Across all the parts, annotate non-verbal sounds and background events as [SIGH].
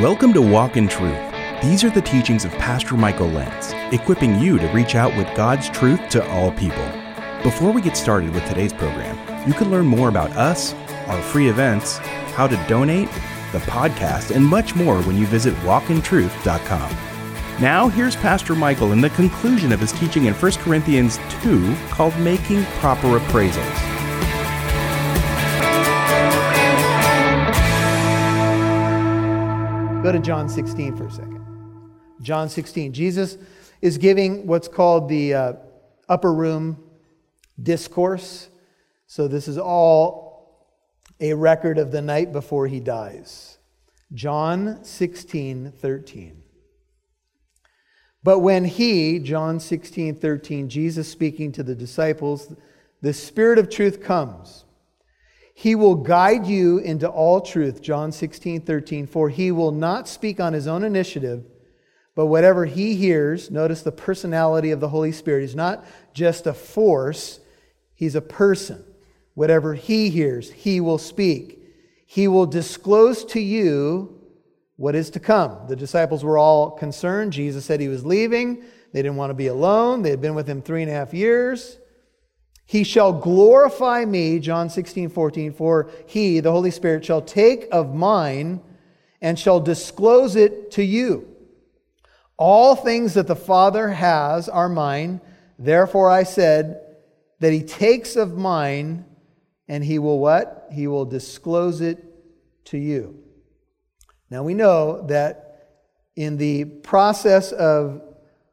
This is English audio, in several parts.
Welcome to Walk in Truth. These are the teachings of Pastor Michael Lentz, equipping you to reach out with God's truth to all people. Before we get started with today's program, you can learn more about us, our free events, how to donate, the podcast, and much more when you visit walkintruth.com. Now, here's Pastor Michael in the conclusion of his teaching in 1 Corinthians 2 called Making Proper Appraisals. Go to John 16 for a second. John 16. Jesus is giving what's called the uh, upper room discourse. So this is all a record of the night before he dies. John 16, 13. But when he, John 16, 13, Jesus speaking to the disciples, the Spirit of truth comes. He will guide you into all truth, John 16, 13, for he will not speak on his own initiative, but whatever he hears, notice the personality of the Holy Spirit. He's not just a force, he's a person. Whatever he hears, he will speak. He will disclose to you what is to come. The disciples were all concerned. Jesus said he was leaving. They didn't want to be alone. They had been with him three and a half years. He shall glorify me, John 16, 14, for he, the Holy Spirit, shall take of mine and shall disclose it to you. All things that the Father has are mine. Therefore I said that he takes of mine and he will what? He will disclose it to you. Now we know that in the process of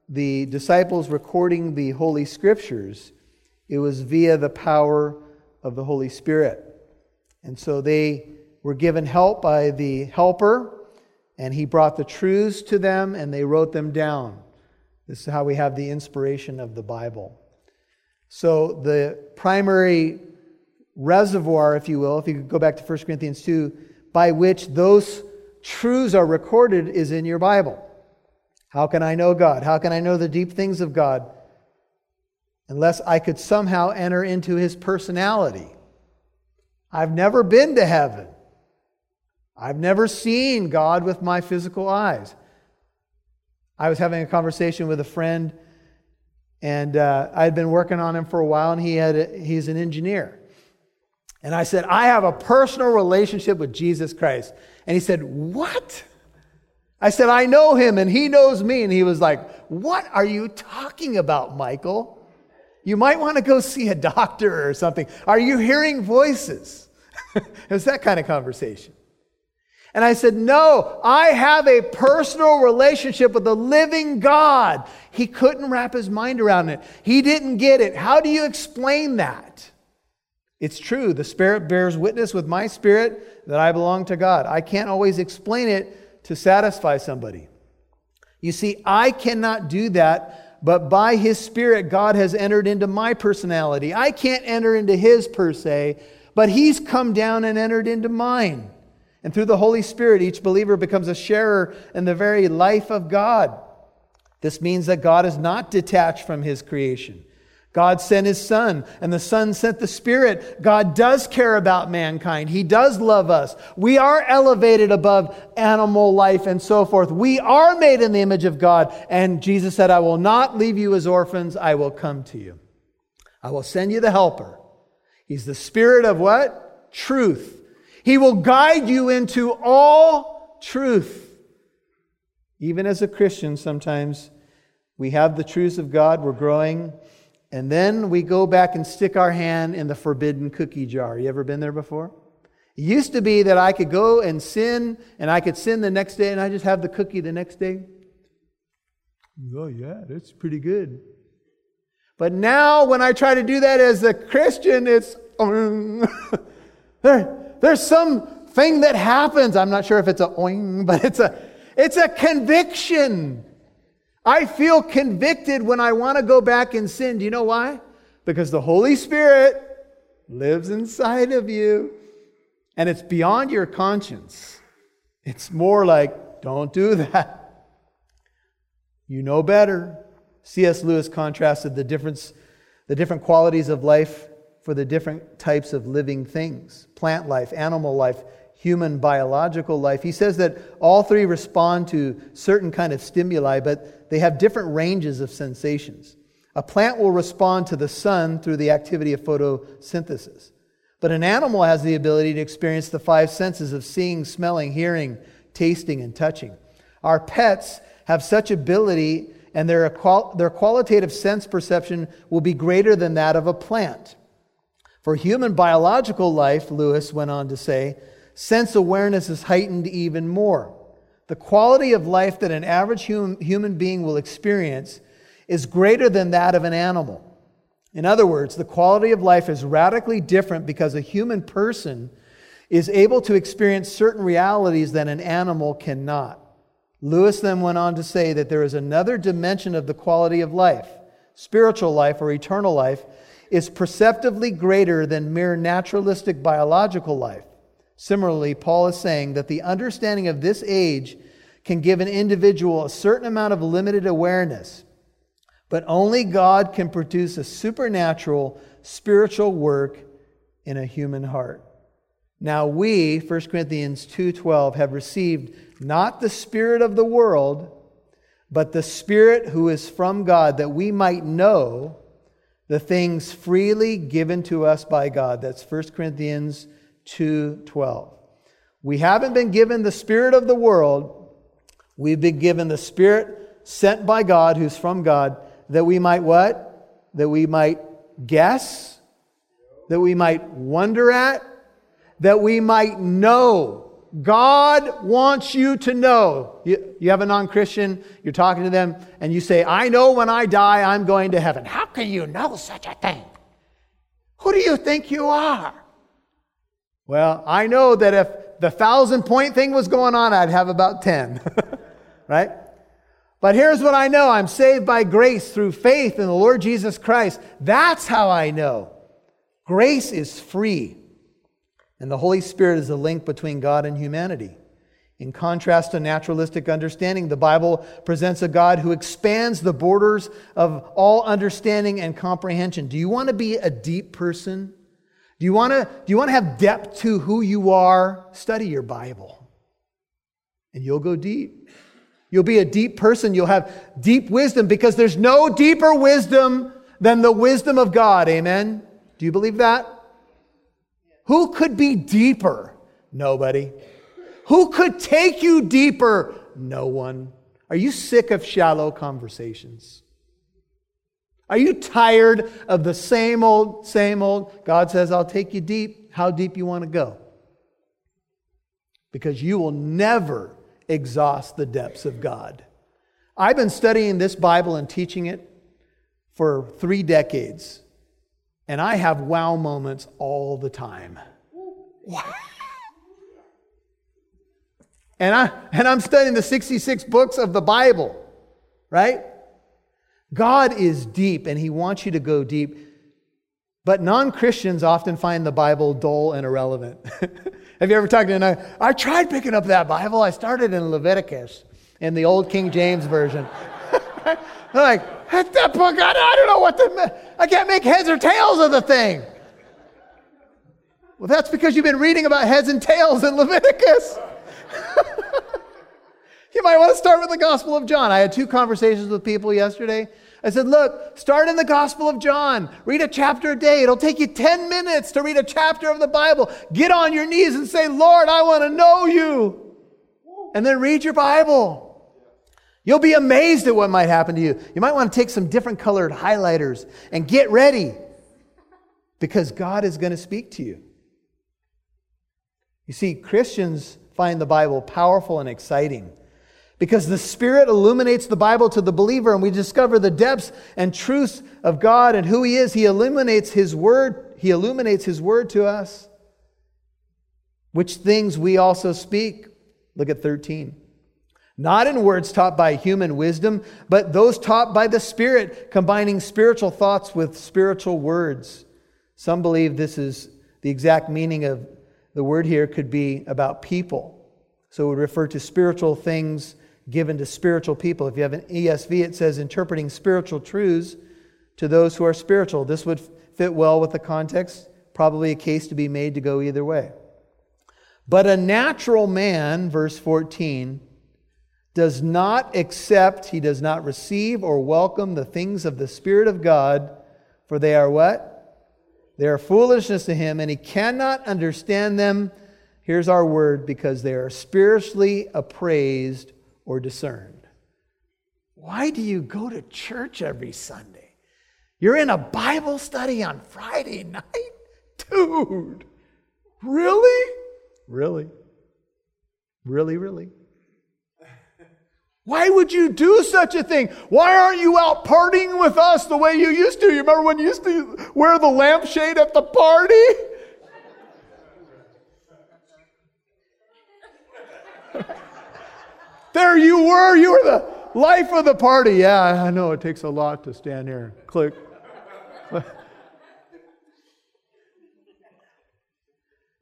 the disciples recording the Holy Scriptures, it was via the power of the Holy Spirit. And so they were given help by the helper, and he brought the truths to them, and they wrote them down. This is how we have the inspiration of the Bible. So the primary reservoir, if you will, if you could go back to 1 Corinthians 2, by which those truths are recorded is in your Bible. How can I know God? How can I know the deep things of God? Unless I could somehow enter into his personality. I've never been to heaven. I've never seen God with my physical eyes. I was having a conversation with a friend, and uh, I had been working on him for a while, and he had a, he's an engineer. And I said, I have a personal relationship with Jesus Christ. And he said, What? I said, I know him, and he knows me. And he was like, What are you talking about, Michael? You might want to go see a doctor or something. Are you hearing voices? [LAUGHS] it was that kind of conversation. And I said, No, I have a personal relationship with the living God. He couldn't wrap his mind around it. He didn't get it. How do you explain that? It's true. The Spirit bears witness with my spirit that I belong to God. I can't always explain it to satisfy somebody. You see, I cannot do that but by His Spirit, God has entered into my personality. I can't enter into His per se, but He's come down and entered into mine. And through the Holy Spirit, each believer becomes a sharer in the very life of God. This means that God is not detached from His creation. God sent his son, and the son sent the spirit. God does care about mankind. He does love us. We are elevated above animal life and so forth. We are made in the image of God. And Jesus said, I will not leave you as orphans. I will come to you. I will send you the helper. He's the spirit of what? Truth. He will guide you into all truth. Even as a Christian, sometimes we have the truths of God. We're growing and then we go back and stick our hand in the forbidden cookie jar. You ever been there before? It used to be that I could go and sin, and I could sin the next day, and I just have the cookie the next day. Oh, yeah, that's pretty good. But now, when I try to do that as a Christian, it's [LAUGHS] there, there's some thing that happens. I'm not sure if it's a oing, [LAUGHS] but it's a it's a conviction. I feel convicted when I want to go back and sin. Do you know why? Because the Holy Spirit lives inside of you and it's beyond your conscience. It's more like, don't do that. You know better. C.S. Lewis contrasted the difference, the different qualities of life for the different types of living things plant life, animal life, human biological life. He says that all three respond to certain kind of stimuli, but they have different ranges of sensations. A plant will respond to the sun through the activity of photosynthesis. But an animal has the ability to experience the five senses of seeing, smelling, hearing, tasting, and touching. Our pets have such ability, and their, their qualitative sense perception will be greater than that of a plant. For human biological life, Lewis went on to say, sense awareness is heightened even more. The quality of life that an average human, human being will experience is greater than that of an animal. In other words, the quality of life is radically different because a human person is able to experience certain realities that an animal cannot. Lewis then went on to say that there is another dimension of the quality of life, spiritual life or eternal life, is perceptibly greater than mere naturalistic biological life. Similarly, Paul is saying that the understanding of this age can give an individual a certain amount of limited awareness but only God can produce a supernatural spiritual work in a human heart. Now we, 1 Corinthians 2:12, have received not the spirit of the world, but the spirit who is from God that we might know the things freely given to us by God. That's 1 Corinthians 2:12. We haven't been given the spirit of the world. We've been given the spirit sent by God who's from God that we might what? That we might guess, that we might wonder at, that we might know. God wants you to know. You, you have a non Christian, you're talking to them, and you say, I know when I die, I'm going to heaven. How can you know such a thing? Who do you think you are? Well, I know that if the thousand point thing was going on, I'd have about 10. [LAUGHS] right? But here's what I know I'm saved by grace through faith in the Lord Jesus Christ. That's how I know. Grace is free, and the Holy Spirit is the link between God and humanity. In contrast to naturalistic understanding, the Bible presents a God who expands the borders of all understanding and comprehension. Do you want to be a deep person? Do you want to, do you want to have depth to who you are? Study your Bible, and you'll go deep. You'll be a deep person. You'll have deep wisdom because there's no deeper wisdom than the wisdom of God. Amen? Do you believe that? Who could be deeper? Nobody. Who could take you deeper? No one. Are you sick of shallow conversations? Are you tired of the same old, same old? God says, I'll take you deep. How deep you want to go? Because you will never exhaust the depths of God. I've been studying this Bible and teaching it for three decades, and I have wow moments all the time. Wow. And, I, and I'm studying the 66 books of the Bible, right? God is deep, and He wants you to go deep. But non Christians often find the Bible dull and irrelevant. [LAUGHS] Have you ever talked to I tried picking up that Bible. I started in Leviticus in the old King James Version. [LAUGHS] They're like, that book, I, I don't know what the, I can't make heads or tails of the thing. Well, that's because you've been reading about heads and tails in Leviticus. [LAUGHS] you might want to start with the Gospel of John. I had two conversations with people yesterday I said, Look, start in the Gospel of John. Read a chapter a day. It'll take you 10 minutes to read a chapter of the Bible. Get on your knees and say, Lord, I want to know you. And then read your Bible. You'll be amazed at what might happen to you. You might want to take some different colored highlighters and get ready because God is going to speak to you. You see, Christians find the Bible powerful and exciting because the Spirit illuminates the Bible to the believer and we discover the depths and truths of God and who He is. He illuminates His Word, He illuminates His Word to us, which things we also speak. Look at 13. Not in words taught by human wisdom, but those taught by the Spirit, combining spiritual thoughts with spiritual words. Some believe this is the exact meaning of the word here could be about people. So it would refer to spiritual things given to spiritual people. If you have an ESV, it says interpreting spiritual truths to those who are spiritual. This would fit well with the context, probably a case to be made to go either way. But a natural man, verse 14, does not accept, he does not receive or welcome the things of the Spirit of God, for they are what? They are foolishness to him, and he cannot understand them. Here's our word because they are spiritually appraised or discerned. Why do you go to church every Sunday? You're in a Bible study on Friday [LAUGHS] night? Dude, really? Really? Really, really? Why would you do such a thing? Why aren't you out partying with us the way you used to? You remember when you used to wear the lampshade at the party? [LAUGHS] there you were. You were the life of the party. Yeah, I know it takes a lot to stand here. Click. [LAUGHS]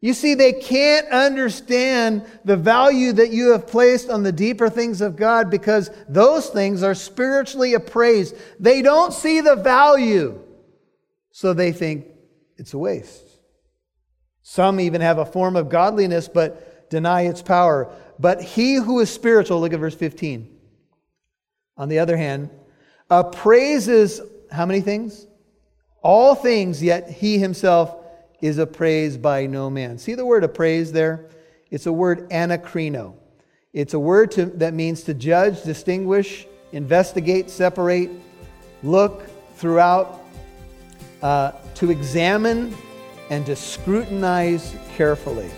You see, they can't understand the value that you have placed on the deeper things of God because those things are spiritually appraised. They don't see the value, so they think it's a waste. Some even have a form of godliness but deny its power. But he who is spiritual, look at verse 15. On the other hand, appraises how many things? All things, yet he himself is appraised by no man. See the word appraise there? It's a word anakrino. It's a word to, that means to judge, distinguish, investigate, separate, look throughout, uh, to examine, and to scrutinize carefully.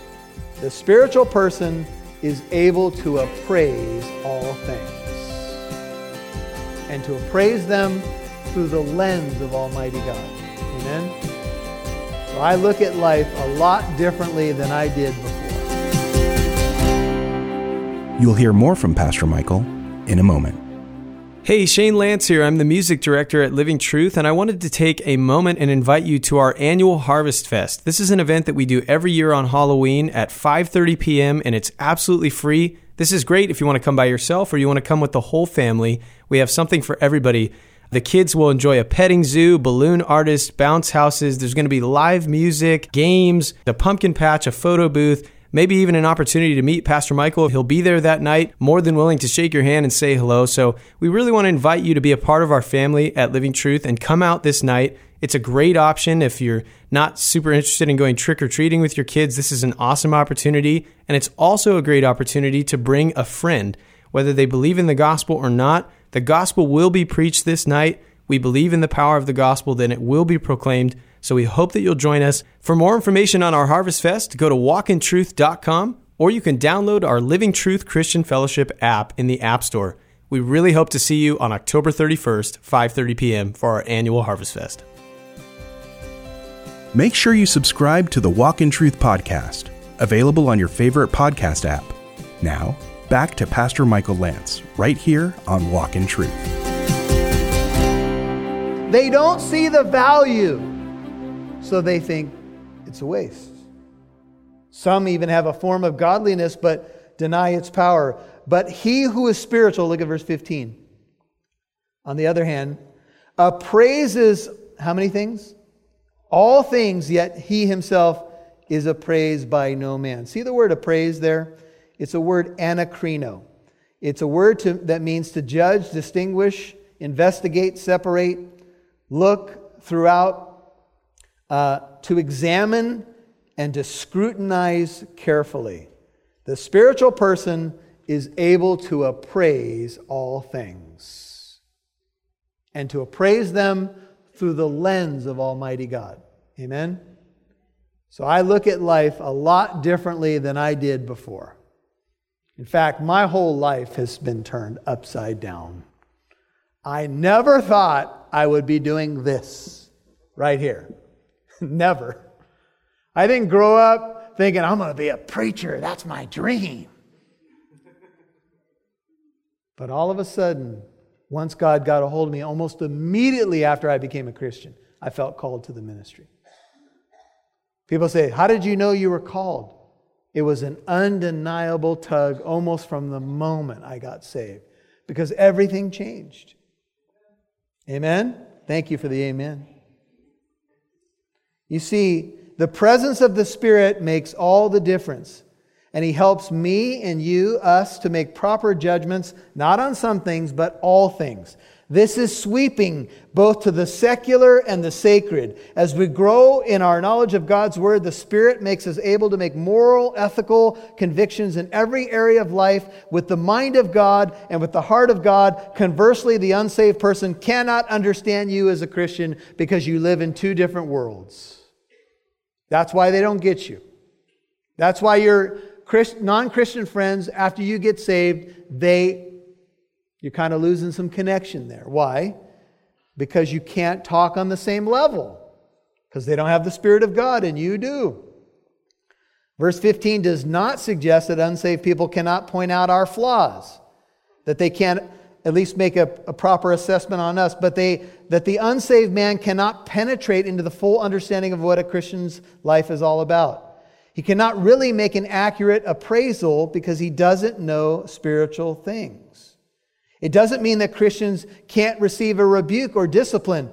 The spiritual person is able to appraise all things and to appraise them through the lens of Almighty God. Amen. So I look at life a lot differently than I did before. You'll hear more from Pastor Michael in a moment. Hey, Shane Lance here. I'm the music director at Living Truth, and I wanted to take a moment and invite you to our annual Harvest Fest. This is an event that we do every year on Halloween at 5:30 p.m. and it's absolutely free. This is great if you want to come by yourself or you want to come with the whole family. We have something for everybody. The kids will enjoy a petting zoo, balloon artists, bounce houses. There's going to be live music, games, the pumpkin patch, a photo booth maybe even an opportunity to meet Pastor Michael. He'll be there that night, more than willing to shake your hand and say hello. So we really want to invite you to be a part of our family at Living Truth and come out this night. It's a great option if you're not super interested in going trick or treating with your kids. This is an awesome opportunity. And it's also a great opportunity to bring a friend, whether they believe in the gospel or not. The gospel will be preached this night. We believe in the power of the gospel, then it will be proclaimed. So we hope that you'll join us. For more information on our Harvest Fest, go to walkintruth.com or you can download our Living Truth Christian Fellowship app in the App Store. We really hope to see you on October 31st, 5:30 p.m. for our annual Harvest Fest. Make sure you subscribe to the Walk in Truth podcast, available on your favorite podcast app. Now, back to Pastor Michael Lentz, right here on Walk in Truth. They don't see the value, so they think it's a waste. Some even have a form of godliness but deny its power. But he who is spiritual, look at verse 15. On the other hand, appraises how many things? All things, yet he himself is appraised by no man. See the word appraise there? It's a word anakrino. It's a word to, that means to judge, distinguish, investigate, separate, look throughout, uh, to examine, and to scrutinize carefully. The spiritual person is able to appraise all things and to appraise them through the lens of Almighty God. Amen? So I look at life a lot differently than I did before. In fact, my whole life has been turned upside down. I never thought I would be doing this right here. [LAUGHS] never. I didn't grow up thinking I'm going to be a preacher. That's my dream. But all of a sudden, once God got a hold of me, almost immediately after I became a Christian, I felt called to the ministry. People say, How did you know you were called? It was an undeniable tug almost from the moment I got saved because everything changed. Amen? Thank you for the amen. You see, the presence of the Spirit makes all the difference. And he helps me and you, us, to make proper judgments, not on some things, but all things. This is sweeping both to the secular and the sacred. As we grow in our knowledge of God's Word, the Spirit makes us able to make moral, ethical convictions in every area of life with the mind of God and with the heart of God. Conversely, the unsaved person cannot understand you as a Christian because you live in two different worlds. That's why they don't get you. That's why your non Christian friends, after you get saved, they you're kind of losing some connection there. Why? Because you can't talk on the same level. Because they don't have the Spirit of God and you do. Verse 15 does not suggest that unsaved people cannot point out our flaws, that they can't at least make a, a, proper assessment on us, but they, that the unsaved man cannot penetrate into the full understanding of what a Christian's life is all about. He cannot really make an accurate appraisal because he doesn't know spiritual things. It doesn't mean that Christians can't receive a rebuke or discipline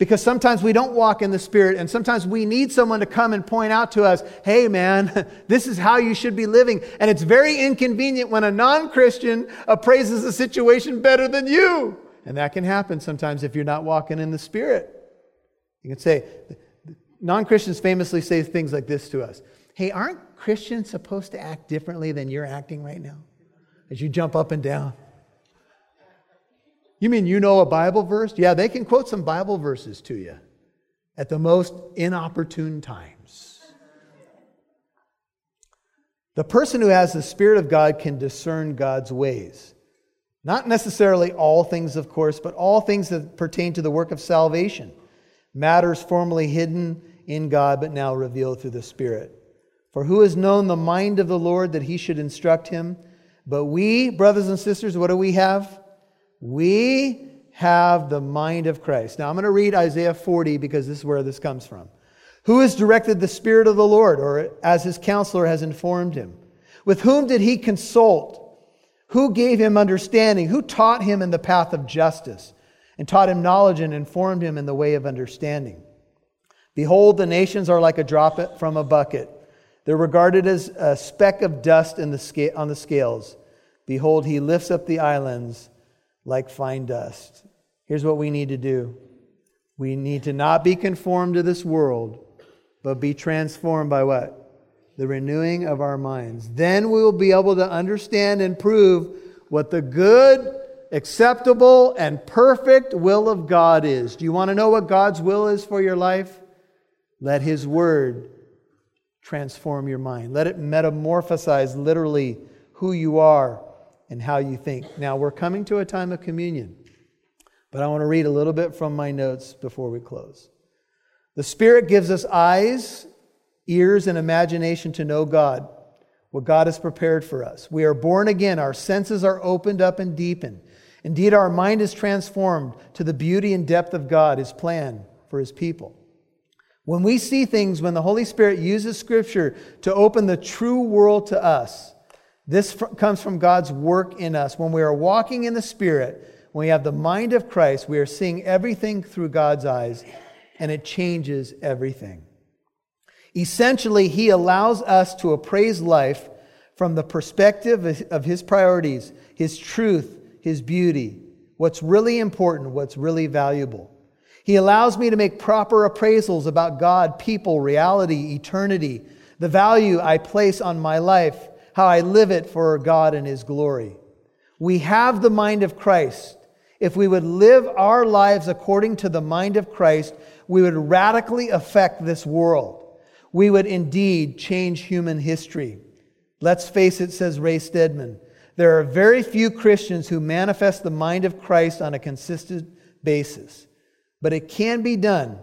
because sometimes we don't walk in the Spirit and sometimes we need someone to come and point out to us, hey man, [LAUGHS] this is how you should be living. And it's very inconvenient when a non Christian appraises the situation better than you. And that can happen sometimes if you're not walking in the Spirit. You can say, non Christians famously say things like this to us Hey, aren't Christians supposed to act differently than you're acting right now? As you jump up and down. You mean you know a Bible verse? Yeah, they can quote some Bible verses to you at the most inopportune times. The person who has the Spirit of God can discern God's ways. Not necessarily all things, of course, but all things that pertain to the work of salvation. Matters formerly hidden in God, but now revealed through the Spirit. For who has known the mind of the Lord that he should instruct him? But we, brothers and sisters, what do we have? We have the mind of Christ. Now I'm going to read Isaiah 40 because this is where this comes from. Who has directed the Spirit of the Lord, or as his counselor has informed him? With whom did he consult? Who gave him understanding? Who taught him in the path of justice, and taught him knowledge and informed him in the way of understanding? Behold, the nations are like a drop from a bucket. They're regarded as a speck of dust in the sca- on the scales. Behold, he lifts up the islands like fine dust. Here's what we need to do we need to not be conformed to this world, but be transformed by what? The renewing of our minds. Then we will be able to understand and prove what the good, acceptable, and perfect will of God is. Do you want to know what God's will is for your life? Let His Word transform your mind. Let it metamorphosize literally who you are and how you think. Now, we're coming to a time of communion, but I want to read a little bit from my notes before we close. The Spirit gives us eyes, ears, and imagination to know God, what God has prepared for us. We are born again, our senses are opened up and deepened. Indeed, our mind is transformed to the beauty and depth of God, His plan for His people. When we see things, when the Holy Spirit uses Scripture to open the true world to us, this comes from God's work in us. When we are walking in the Spirit, when we have the mind of Christ, we are seeing everything through God's eyes, and it changes everything. Essentially, He allows us to appraise life from the perspective of His priorities, His truth, His beauty, what's really important, what's really valuable. He allows me to make proper appraisals about God, people, reality, eternity, the value I place on my life, how I live it for God and His glory. We have the mind of Christ. If we would live our lives according to the mind of Christ, we would radically affect this world. We would indeed change human history. Let's face it, says Ray Stedman. There are very few Christians who manifest the mind of Christ on a consistent basis. But it can be done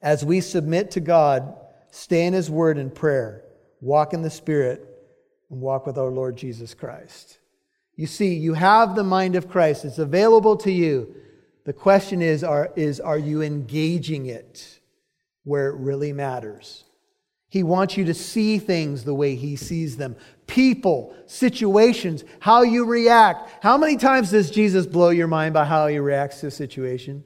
as we submit to God, stay in His Word and prayer, walk in the Spirit, and walk with our Lord Jesus Christ. You see, you have the mind of Christ, it's available to you. The question is are, is, are you engaging it where it really matters? He wants you to see things the way He sees them people, situations, how you react. How many times does Jesus blow your mind by how He reacts to a situation?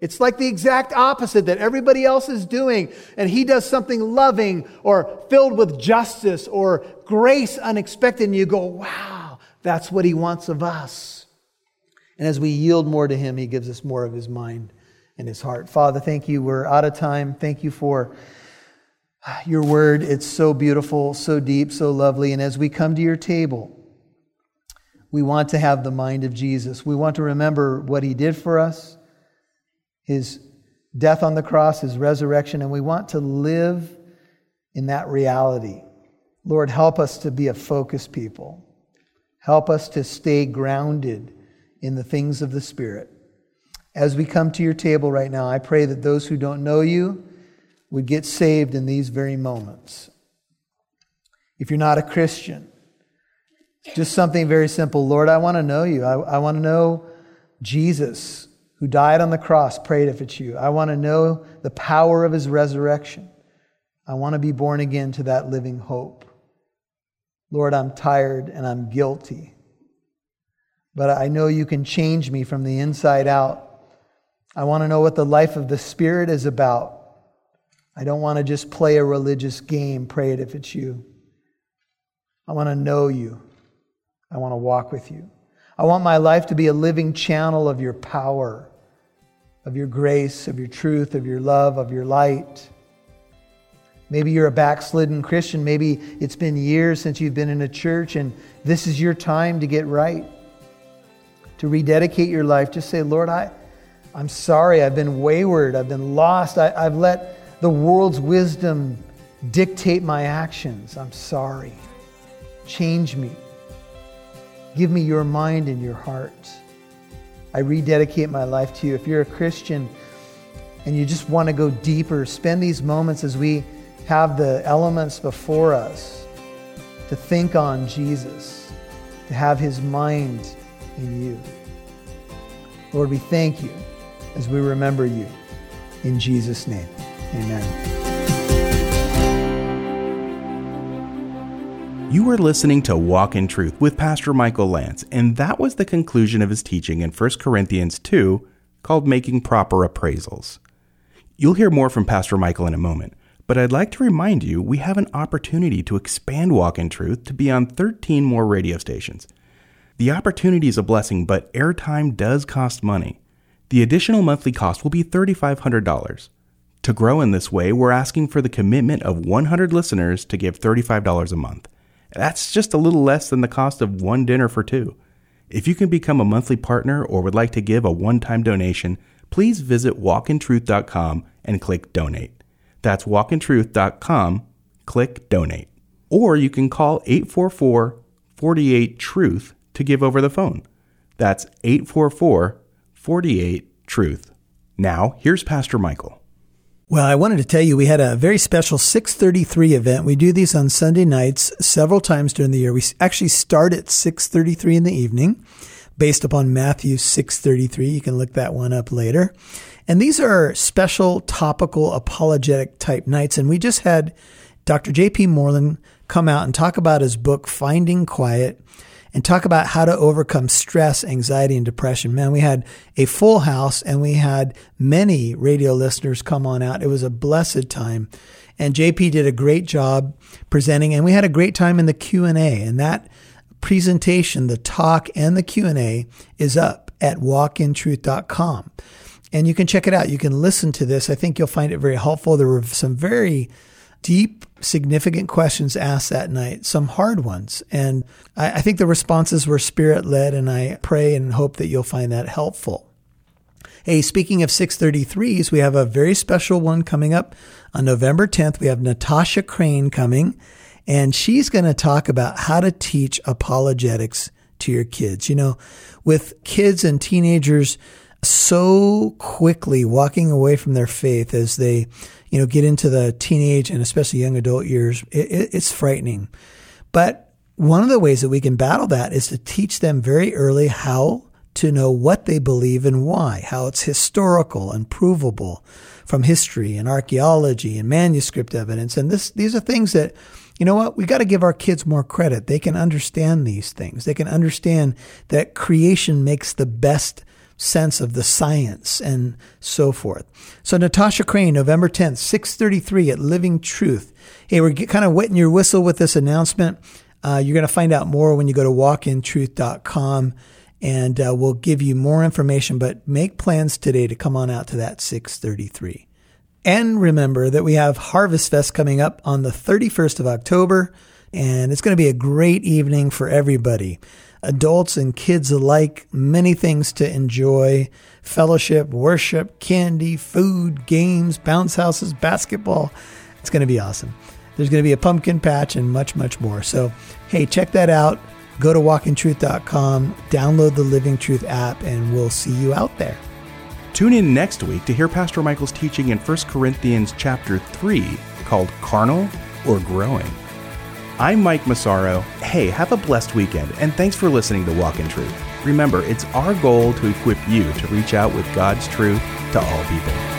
It's like the exact opposite that everybody else is doing, and he does something loving or filled with justice or grace unexpected, and you go, wow, that's what he wants of us. And as we yield more to him, he gives us more of his mind and his heart. Father, thank you. We're out of time. Thank you for your word. It's so beautiful, so deep, so lovely. And as we come to your table, we want to have the mind of Jesus. We want to remember what he did for us, his death on the cross, his resurrection, and we want to live in that reality. Lord, help us to be a focused people. Help us to stay grounded in the things of the Spirit. As we come to your table right now, I pray that those who don't know you would get saved in these very moments. If you're not a Christian, just something very simple. Lord, I want to know you. I, I want to know Jesus who died on the cross, prayed if it's you. I want to know the power of his resurrection. I want to be born again to that living hope. Lord, I'm tired and I'm guilty. But I know you can change me from the inside out. I want to know what the life of the Spirit is about. I don't want to just play a religious game, pray it if it's you. I want to know you. I want to walk with you. I want my life to be a living channel of your power, of your grace, of your truth, of your love, of your light. Maybe you're a backslidden Christian. Maybe it's been years since you've been in a church, and this is your time to get right, to rededicate your life. Just say, Lord, I, I'm sorry. I've been wayward. I've been lost. I, I've let the world's wisdom dictate my actions. I'm sorry. Change me. Give me your mind and your heart. I rededicate my life to you. If you're a Christian and you just want to go deeper, spend these moments as we have the elements before us to think on Jesus, to have his mind in you. Lord, we thank you as we remember you. In Jesus' name, amen. You are listening to Walk in Truth with Pastor Michael Lentz, and that was the conclusion of his teaching in 1 Corinthians 2 called Making Proper Appraisals. You'll hear more from Pastor Michael in a moment, but I'd like to remind you we have an opportunity to expand Walk in Truth to be on 13 more radio stations. The opportunity is a blessing, but airtime does cost money. The additional monthly cost will be $3,500. To grow in this way, we're asking for the commitment of 100 listeners to give $35 a month. That's just a little less than the cost of one dinner for two. If you can become a monthly partner or would like to give a one time donation, please visit walkintruth.com and click donate. That's walkintruth.com, click donate. Or you can call 844 48 Truth to give over the phone. That's 844 48 Truth. Now, here's Pastor Michael. Well, I wanted to tell you we had a very special 633 event. We do these on Sunday nights several times during the year. We actually start at 633 in the evening based upon Matthew 633. You can look that one up later. And these are special topical apologetic type nights. And we just had Dr. J.P. Moreland come out and talk about his book, Finding Quiet and talk about how to overcome stress, anxiety, and depression. Man, we had a full house and we had many radio listeners come on out. It was a blessed time. And JP did a great job presenting and we had a great time in the Q&A and that presentation, the talk and the Q&A is up at walkintruth.com. And you can check it out. You can listen to this. I think you'll find it very helpful. There were some very deep, significant questions asked that night, some hard ones. And I, I think the responses were spirit led, and I pray and hope that you'll find that helpful. Hey, speaking of 633s, we have a very special one coming up on November 10th. We have Natasha Crain coming, and she's going to talk about how to teach apologetics to your kids. You know, with kids and teenagers so quickly walking away from their faith as they you know, get into the teenage and especially young adult years, it, it, it's frightening. But one of the ways that we can battle that is to teach them very early how to know what they believe and why, how it's historical and provable from history and archaeology and manuscript evidence. And this, these are things that, you know what, we got to give our kids more credit. They can understand these things. They can understand that creation makes the best sense of the science and so forth. So Natasha Crain, November 10th, 633 at Living Truth. Hey, we're kind of wetting your whistle with this announcement. Uh, you're going to find out more when you go to walkintruth.com and uh, we'll give you more information, but make plans today to come on out to that 633. And remember that we have Harvest Fest coming up on the 31st of October, and it's going to be a great evening for everybody. Adults and kids alike, many things to enjoy fellowship, worship, candy, food, games, bounce houses, basketball. It's going to be awesome. There's going to be a pumpkin patch and much, much more. So, hey, check that out. Go to walkintruth.com, download the Living Truth app, and we'll see you out there. Tune in next week to hear Pastor Michael's teaching in 1 Corinthians chapter 3 called Carnal or Growing. I'm Mike Massaro. Hey, have a blessed weekend, and thanks for listening to Walk in Truth. Remember, it's our goal to equip you to reach out with God's truth to all people.